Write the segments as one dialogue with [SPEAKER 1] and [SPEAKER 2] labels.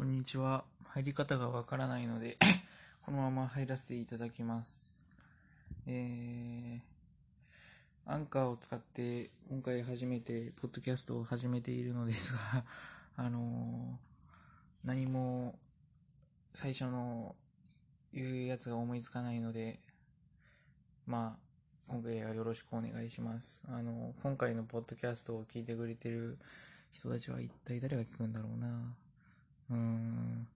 [SPEAKER 1] こんにちは。入り方がわからないので このまま入らせていただきます。えー、アンカーを使って今回初めて、ポッドキャストを始めているのですが あのー、何も最初の言うやつが思いつかないので、まあ、今回はよろしくお願いします。あの、今回のポッドキャストを聞いてくれてる人たちは一体誰が聞くんだろうな。うーん。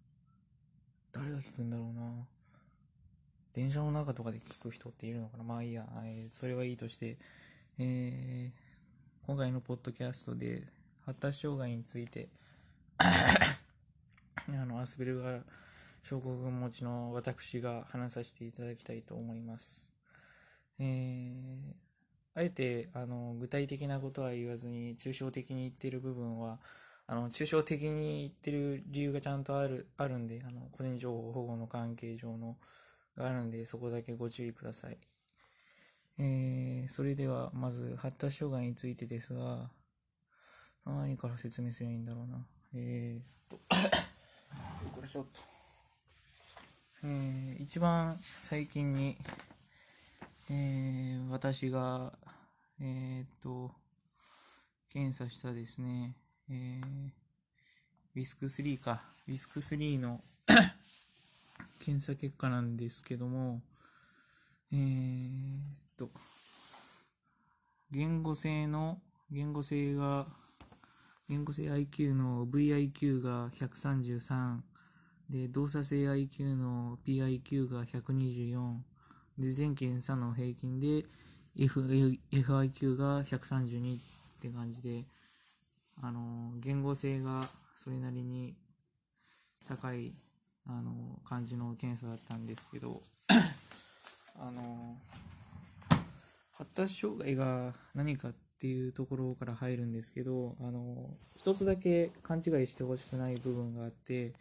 [SPEAKER 1] 誰が聞くんだろうな。電車の中とかで聞く人っているのかなまあいいや、えー、それはいいとして、えー、今回のポッドキャストで発達障害について あの、アスベルガー症候群持ちの私が話させていただきたいと思います。えー、あえて、あの、具体的なことは言わずに、抽象的に言っている部分は、あの、抽象的に言ってる理由がちゃんとある、あるんで、あの、個人情報保護の関係上の、があるんで、そこだけご注意ください。えー、それでは、まず、発達障害についてですが、何から説明すればいいんだろうな。えーと、これちょっと。えー、一番最近に、えー、私が、えー、っと、検査したですね、えー、ウィスク3か、ウィスク3の 検査結果なんですけども、えー、と、言語性の、言語性が、言語性 IQ の VIQ が133、で、動作性 IQ の PIQ が124、で、全検査の平均で F FIQ が132って感じで、あの、言語性がそれなりに高い、あの、感じの検査だったんですけど、あの、発達障害が何かっていうところから入るんですけど、あの、一つだけ勘違いしてほしくない部分があって、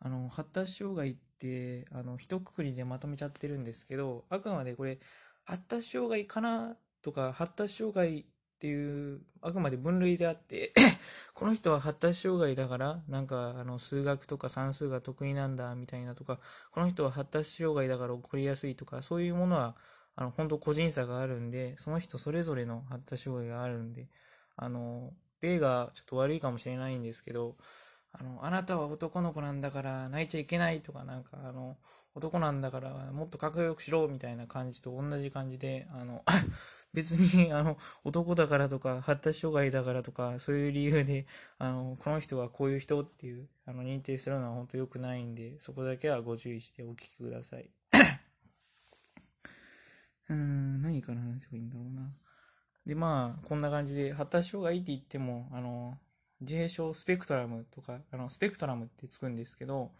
[SPEAKER 1] あの、発達障害って、あの、一括りでまとめちゃってるんですけど、あくまでこれ、発達障害かなとか、発達障害っていう、あくまで分類であって この人は発達障害だから、なんか、あの、数学とか算数が得意なんだ、みたいなとか、この人は発達障害だから起こりやすいとか、そういうものは、あの、本当個人差があるんで、その人それぞれの発達障害があるんで、あの、例がちょっと悪いかもしれないんですけど、あの、あなたは男の子なんだから泣いちゃいけないとか、なんか、あの、男なんだからもっとかっこよくしろみたいな感じと同じ感じで、あの、別に、あの、男だからとか、発達障害だからとか、そういう理由で、あの、この人はこういう人っていう、あの、認定するのは本当良くないんで、そこだけはご注意してお聞きください。うーん、何から話せばいいんだろうな。で、まあ、こんな感じで、発達障害って言っても、あの、自閉症スペクトラムとか、あの、スペクトラムってつくんですけど、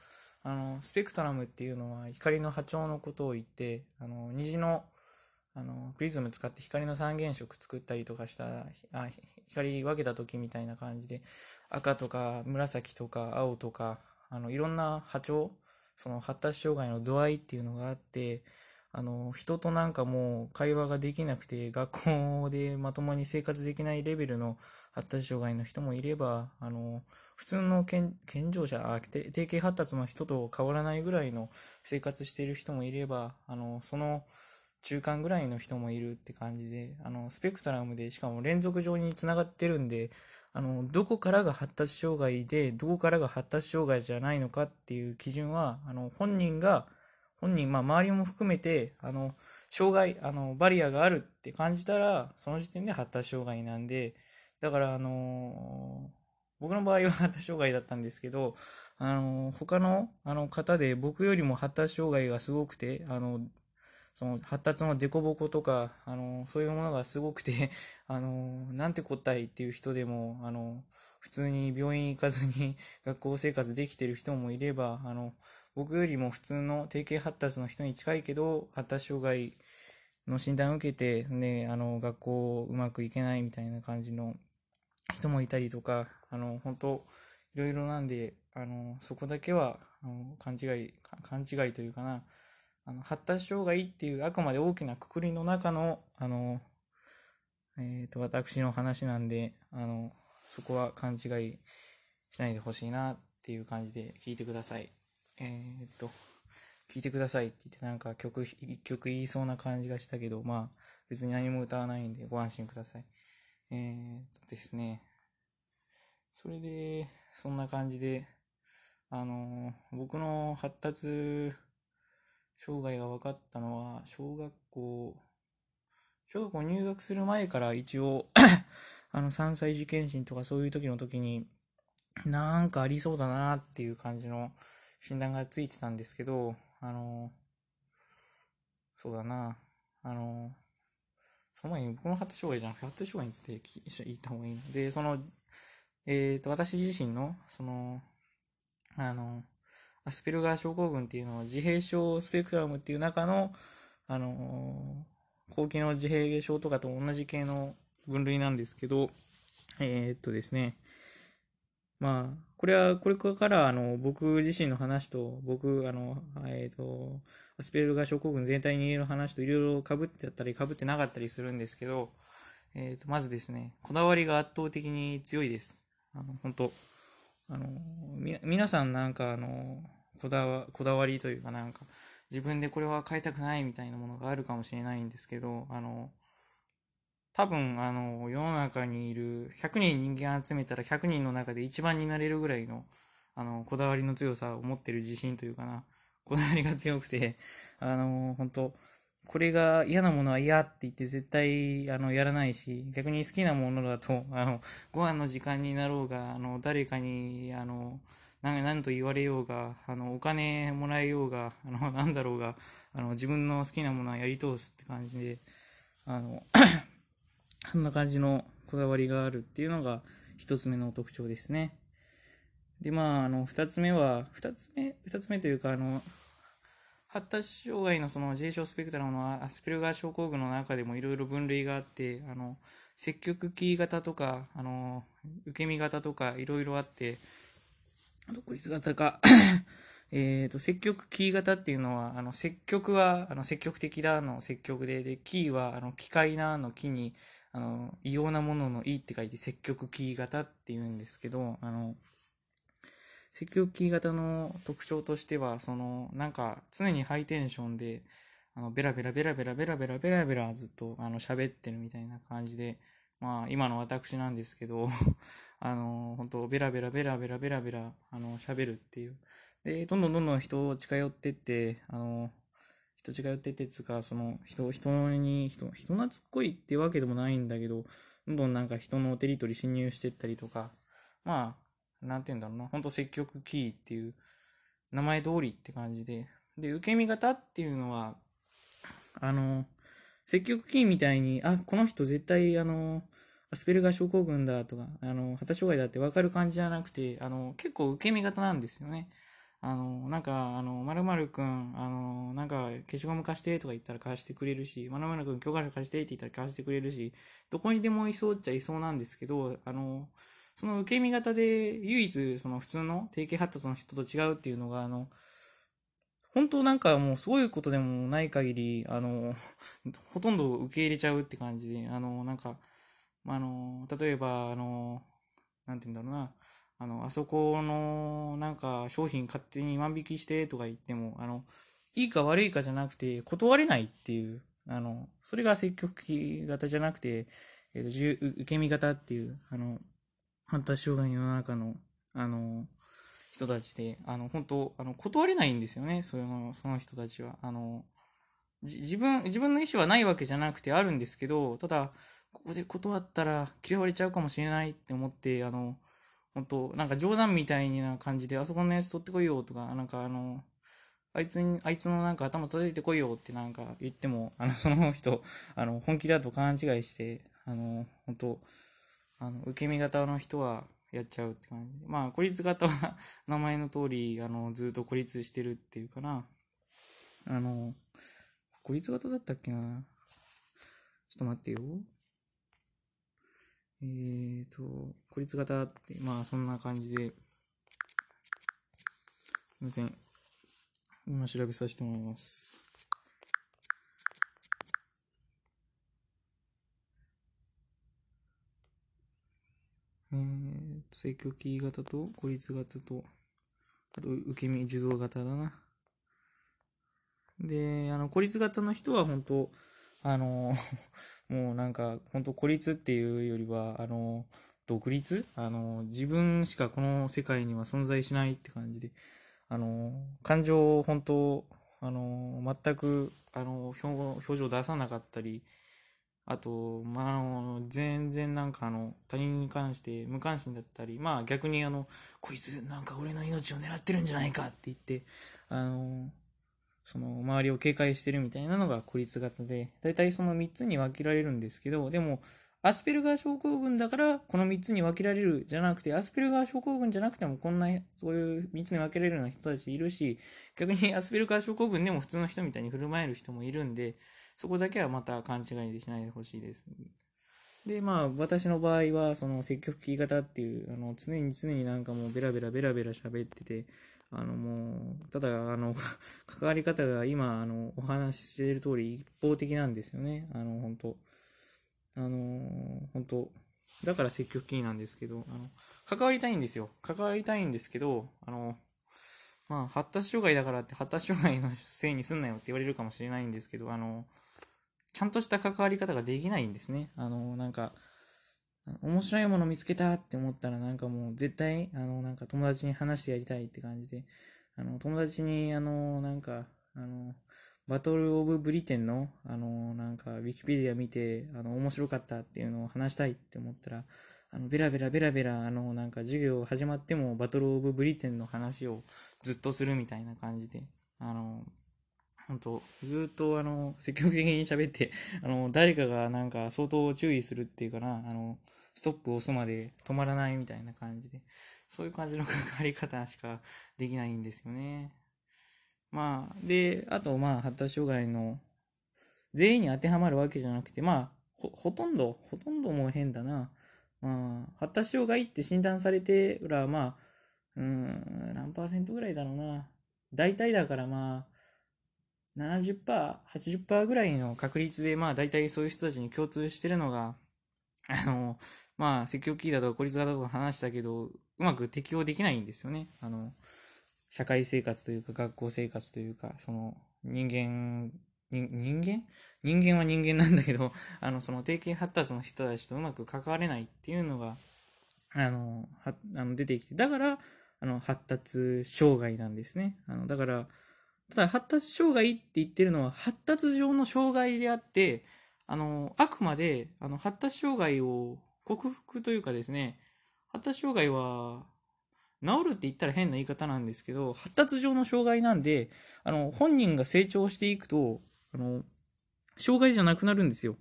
[SPEAKER 1] あの、スペクトラムっていうのは光の波長のことを言って、あの、虹の、あの、プリズム使って光の三原色作ったりとかした、あ光分けた時みたいな感じで、赤とか紫とか青とか、あの、いろんな波長、その発達障害の度合いっていうのがあって、あの、人となんかもう会話ができなくて、学校でまともに生活できないレベルの発達障害の人もいれば、あの、普通の健健常者、あ定型発達の人と変わらないぐらいの生活している人もいれば、あの、その中間ぐらいの人もいるって感じで、あの、スペクトラムで、しかも連続上に繋がってるんで、あの、どこからが発達障害で、どこからが発達障害じゃないのかっていう基準は、あの、本人が、本人、まあ、周りも含めて、あの、障害、あの、バリアがあるって感じたら、その時点で発達障害なんで、だから、あの僕の場合は 発達障害だったんですけど、あの他の、あの、方で僕よりも発達障害がすごくて、あの、その発達の凸凹とか、あの、そういうものがすごくて、あの、なんてこったいっていう人でも、あの、普通に病院行かずに 学校生活できてる人もいれば、あの、僕よりも普通の定型発達の人に近いけど、発達障害の診断を受けて、ね、あの、学校うまくいけないみたいな感じの人もいたりとか、あの、本当いろいろなんで、あの、そこだけは、あの勘違い、勘違いというかな、あの、発達障害っていうあくまで大きなくくりの中の、あの、えっ、ー、と、私の話なんで、あの、そこは勘違いしないでほしいなっていう感じで聞いてください。えー、っと、聞いてくださいって言ってなんか曲、一曲言いそうな感じがしたけど、まあ別に何も歌わないんでご安心ください。えー、っとですね。それで、そんな感じで、あの、僕の発達障害が分かったのは、小学校、小学校入学する前から一応 あの、3歳受験診とかそういう時の時に、なんかありそうだなっていう感じの診断がついてたんですけど、あの、そうだな、あの、その前に僕の発達障害じゃなくて発達障害について言った方がいいので、その、えっ、ー、と、私自身の、その、あの、アスペルガー症候群っていうのは自閉症スペクトラムっていう中の、あの、後期の自閉症とかと同じ系の分類なんですけど、えー、っとですね、まあ、これは、これから、あの、僕自身の話と、僕、あの、えっ、ー、と、アスペルガー症候群全体に言える話といろいろ被ってあったり被ってなかったりするんですけど、えっ、ー、と、まずですね、こだわりが圧倒的に強いです。あの、本当あの、み、皆さんなんかあの、こだわ、こだわりというかなんか、自分でこれは変えたくないみたいなものがあるかもしれないんですけど、あの、多分、あの、世の中にいる100人人間集めたら100人の中で一番になれるぐらいの、あの、こだわりの強さを持ってる自信というかな、こだわりが強くて、あの、本当これが嫌なものは嫌って言って絶対、あの、やらないし、逆に好きなものだと、あの、ご飯の時間になろうが、あの、誰かに、あの、何と言われようが、あの、お金もらえようが、あの、なんだろうが、あの、自分の好きなものはやり通すって感じで、あの そんな感じのこだわりがあるっていうのが一つ目の特徴ですね。で、まあ、あの、二つ目は、二つ目、二つ目というか、あの、発達障害のその自閉症スペクトラムのアスペルガー症候群の中でもいろいろ分類があって、あの、積極キー型とか、あの、受け身型とかいろいろあって、独立型か えっと、積極キー型っていうのは、あの、積極は、あの、積極的だの積極で、で、キーは、あの、機械なの木に、あの、異様なもののいいって書いて積極キー型って言うんですけど、あの、積極キー型の特徴としては、その、なんか、常にハイテンションで、あの、ベラベラベラベラベラベラベラベラずっと、あの、喋ってるみたいな感じで、まあ、今の私なんですけど、あの、本当ベラベラベラベラベラベラ、あの、喋るっていう。で、どんどんどんどん人を近寄ってって、あの、人近寄ってってつか、その人、人に、人、人懐っこいってわけでもないんだけど、どんどんなんか人のテリトリー侵入してったりとか、まあ、なんて言うんだろうな、ほんと積極キーっていう、名前通りって感じで、で、受け身型っていうのは、あの、積極キーみたいに、あ、この人絶対、あの、アスペルガー症候群だとか、あの、発達障害だってわかる感じじゃなくて、あの、結構受け身型なんですよね。あの、なんか、あの、まるくん、あの、なんか、消しゴム貸してとか言ったら貸してくれるし、まるまるくん教科書貸してって言ったら貸してくれるし、どこにでもいそうっちゃいそうなんですけど、あの、その受け身型で唯一、その普通の定型発達の人と違うっていうのが、あの、本当なんかもうそういことでもない限り、あの、ほとんど受け入れちゃうって感じで、あの、なんか、あの、例えば、あの、なんて言うんだろうな、あの、あそこの、なんか、商品勝手に万引きしてとか言っても、あの、いいか悪いかじゃなくて、断れないっていう、あの、それが積極的型じゃなくて、えっ、と、受け身型っていう、あの、反対障害の中の、あの、人たちで、あの、本当あの、断れないんですよね、その、その人たちは。あの、自分、自分の意思はないわけじゃなくてあるんですけど、ただ、ここで断ったら嫌われちゃうかもしれないって思って、あの、本当なんか冗談みたいな感じで、あそこのやつ取ってこいよとか、なんかあの、あいつに、あいつのなんか頭叩いてこいよってなんか言っても、あの、その人、あの、本気だと勘違いして、あの、本当あの、受け身型の人はやっちゃうって感じ。まあ、孤立型は名前の通り、あの、ずっと孤立してるっていうかな。あの、孤立型だったっけなちょっと待ってよ。えーと、孤立型って、まあそんな感じで、すいません。今調べさせてもらいます。えーと、積極キー型と孤立型と、あと、受け身受動型だな。で、あの、孤立型の人は本当あの、もうなんか、本当孤立っていうよりは、あの、独立？あの、自分しかこの世界には存在しないって感じで、あの、感情を本当、あの、全く、あの、表情出さなかったり、あと、まあ、あの、全然なんかあの、他人に関して無関心だったり、まあ逆にあの、こいつなんか俺の命を狙ってるんじゃないかって言って、あの、その周りを警戒してるみたいなのが孤立型で、大体その3つに分けられるんですけど、でも、アスペルガー症候群だから、この3つに分けられるじゃなくて、アスペルガー症候群じゃなくても、こんな、そういう3つに分けられるような人たちいるし、逆にアスペルガー症候群でも普通の人みたいに振る舞える人もいるんで、そこだけはまた勘違いでしないでほしいです。で、まあ、私の場合は、その積極的型っていう、あの、常に常になんかもうベラベラベラベラ喋ってて、あのもう、ただ、あの、関わり方が今、あの、お話ししている通り一方的なんですよね。あの、本当あの、本当だから積極的なんですけど、あの、関わりたいんですよ。関わりたいんですけど、あの、まあ、発達障害だからって発達障害のせいにすんなよって言われるかもしれないんですけど、あの、ちゃんとした関わり方ができないんですね。あの、なんか、面白いもの見つけたって思ったらなんかもう絶対、あの、なんか友達に話してやりたいって感じで、あの、友達に、あの、なんか、あの、バトルオブブリテンの、あの、なんか、ウィキペディア見て、あの、面白かったっていうのを話したいって思ったら、あの、ベラベラベラベラ、あの、なんか授業始まってもバトルオブブリテンの話をずっとするみたいな感じで、あの、本当ずっとあの、積極的に喋って、あの、誰かがなんか相当注意するっていうかな、あの、ストップを押すまで止まらないみたいな感じで、そういう感じの関わり方しかできないんですよね。まあ、で、あとまあ、発達障害の全員に当てはまるわけじゃなくて、まあ、ほ、とんど、ほとんども変だな。まあ、発達障害って診断されてら、まあ、うん、何パーセントぐらいだろうな。大体だからまあ、70%、80%ぐらいの確率で、まあ大体そういう人たちに共通してるのが、あの、まあ積極的だとか孤立型とか話したけど、うまく適応できないんですよね。あの、社会生活というか学校生活というか、その人間、人間？人間は人間なんだけど、あの、その定型発達の人たちとうまく関われないっていうのが、あの、はあの出てきて、だから、あの、発達障害なんですね。あの、だから、ただ発達障害って言ってるのは発達上の障害であって、あの、あくまで、あの、発達障害を克服というかですね、発達障害は、治るって言ったら変な言い方なんですけど、発達上の障害なんで、あの、本人が成長していくと、あの、障害じゃなくなるんですよ。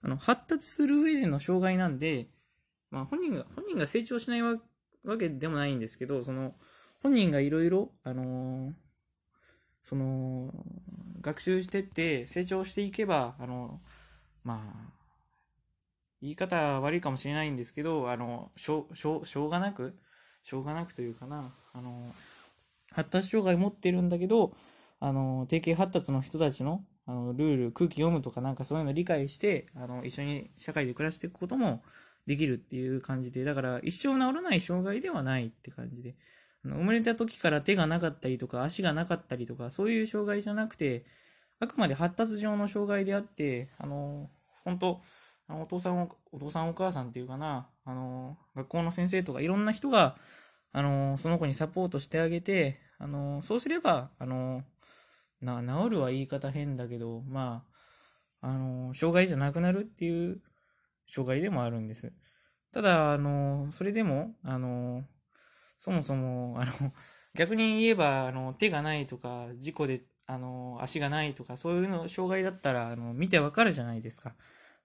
[SPEAKER 1] あの、発達する上での障害なんで、まあ本人が、本人が成長しないわけでもないんですけど、その、本人がいろいろ、あのーその、学習してって成長していけば、あの、まあ、言い方悪いかもしれないんですけど、あの、しょう、しょ、しょうがなく、しょうがなくというかな、あの、発達障害持ってるんだけど、あの、定型発達の人たちの、あの、ルール、空気読むとかなんかそういうの理解して、あの、一緒に社会で暮らしていくこともできるっていう感じで、だから一生治らない障害ではないって感じで、生まれた時から手がなかったりとか足がなかったりとかそういう障害じゃなくてあくまで発達上の障害であってあの本当お父さんお父さんお母さんっていうかなあの学校の先生とかいろんな人があのその子にサポートしてあげてあのそうすればあのな治るは言い方変だけどまああの障害じゃなくなるっていう障害でもあるんです。ただあのそれでもあのそもそも、あの、逆に言えば、あの、手がないとか、事故で、あの、足がないとか、そういうの、障害だったら、あの、見てわかるじゃないですか。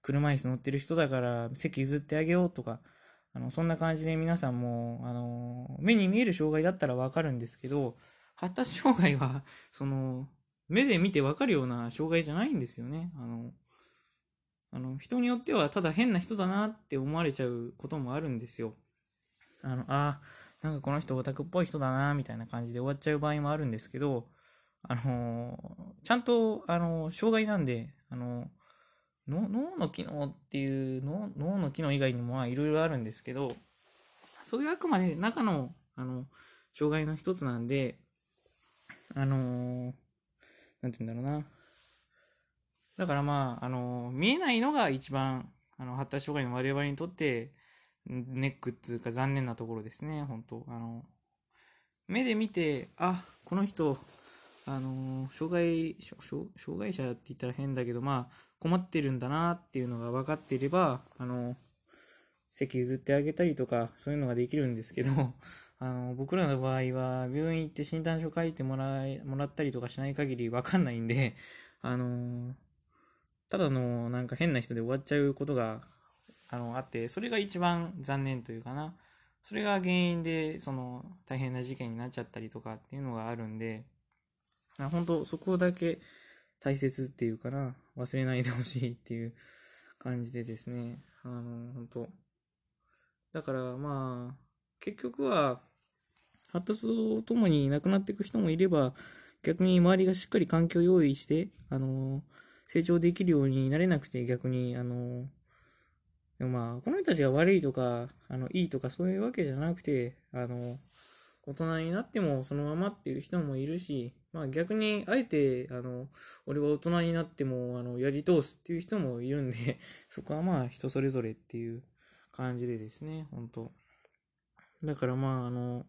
[SPEAKER 1] 車椅子乗ってる人だから、席譲ってあげようとか、あの、そんな感じで皆さんも、あの、目に見える障害だったらわかるんですけど、発達障害は、その、目で見てわかるような障害じゃないんですよね。あの、あの、人によってはただ変な人だなって思われちゃうこともあるんですよ。あの、あ、なんかこの人オタクっぽい人だなみたいな感じで終わっちゃう場合もあるんですけど、あのー、ちゃんと、あのー、障害なんで、あのー、脳の機能っていう脳、の機能以外にもいろいろあるんですけど、そういうあくまで中の、あの、障害の一つなんで、あのー、なんて言うんだろうな。だからまあ、あの、見えないのが一番、あの、発達障害の我々にとって、ネックっていうか残念なところですね、本当。あの、目で見て、あ、この人、あの障害、障害者って言ったら変だけど、まあ、困ってるんだなっていうのが分かっていれば、あの席譲ってあげたりとか、そういうのができるんですけど、あの、僕らの場合は、病院行って診断書書いてもらい、もらったりとかしない限りわかんないんで、あのただのなんか変な人で終わっちゃうことが、あの、あって、それが一番残念というかな。それが原因で、その、大変な事件になっちゃったりとかっていうのがあるんで、あ本当そこだけ大切っていうかな、忘れないでほしいっていう感じでですね、あの、本当。だからまあ、結局は、発達とともに亡くなっていく人もいれば、逆に周りがしっかり環境を用意して、あの、成長できるようになれなくて、逆に、あの、でもまあ、この人たちが悪いとか、あの、いいとかそういうわけじゃなくて、あの、大人になってもそのままっていう人もいるし、まあ逆に、あえて、あの、俺は大人になっても、あの、やり通すっていう人もいるんで、そこはまあ人それぞれっていう感じでですね、本当。だからまあ、あの、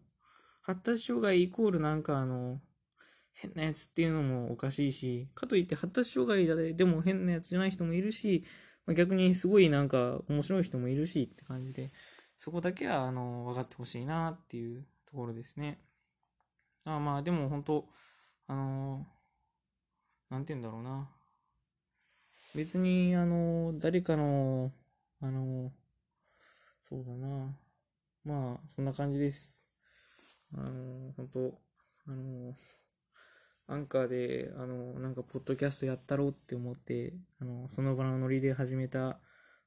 [SPEAKER 1] 発達障害イコールなんかあの、変なやつっていうのもおかしいし、かといって発達障害だでも変なやつじゃない人もいるし、まあ、逆にすごいなんか面白い人もいるしって感じで、そこだけはあの、分かってほしいなっていうところですね。あまあでも本当あのなんて言うんだろうな。別にあの、誰かの、あのそうだな。まあ、そんな感じです。あの、本当あの、アンカーで、あの、なんか、ポッドキャストやったろうって思って、あの、その場のノリで始めた、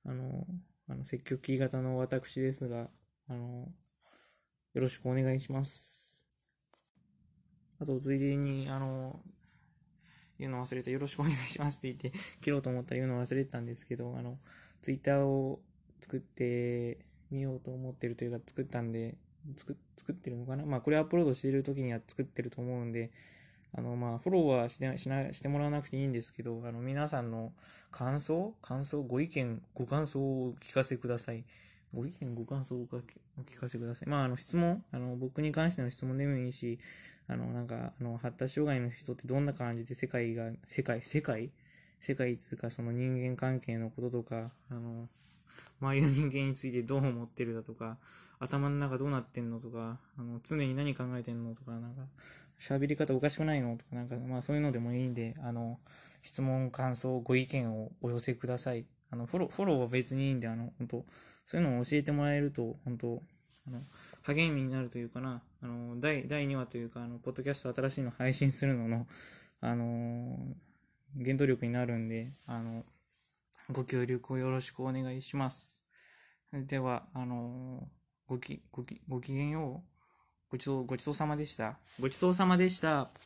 [SPEAKER 1] あの、あの積極的型の私ですが、あの、よろしくお願いします。あと、ついでに、あの、言うの忘れて、よろしくお願いしますって言って、切ろうと思ったら言うの忘れてたんですけど、あの、ツイッターを作って、見ようと思ってるというか作ったんで、作作ってるのかな？まあこれアップロードしてる時には作ってると思うんで、あのまあフォローはしてしなしてもらわなくていいんですけど、あの皆さんの感想感想ご意見、ご感想をお聞かせください。ご意見、ご感想をお聞かせください。まああの質問、あの僕に関しての質問でもいいし、あのなんかあの発達障害の人ってどんな感じで世界が、世界、世界世界つうかその人間関係のこととか、あの、周りの人間についてどう思ってるだとか、頭の中どうなってんのとか、あの常に何考えてんのとか、なんか、喋り方おかしくないの？とか、なんか、まあそういうのでもいいんで、あの、質問、感想、ご意見をお寄せください。あの、フォロー、フォローは別にいいんで、あの、本当そういうのを教えてもらえると、本当あの、励みになるというかな、あの、第、第2話というか、あの、ポッドキャスト新しいの配信するのの、あの原動力になるんで、あの、ご協力をよろしくお願いします。では、あのごき、ごき、ごきげんよう。ごちそう、ごちそうさまでした。ごちそうさまでした。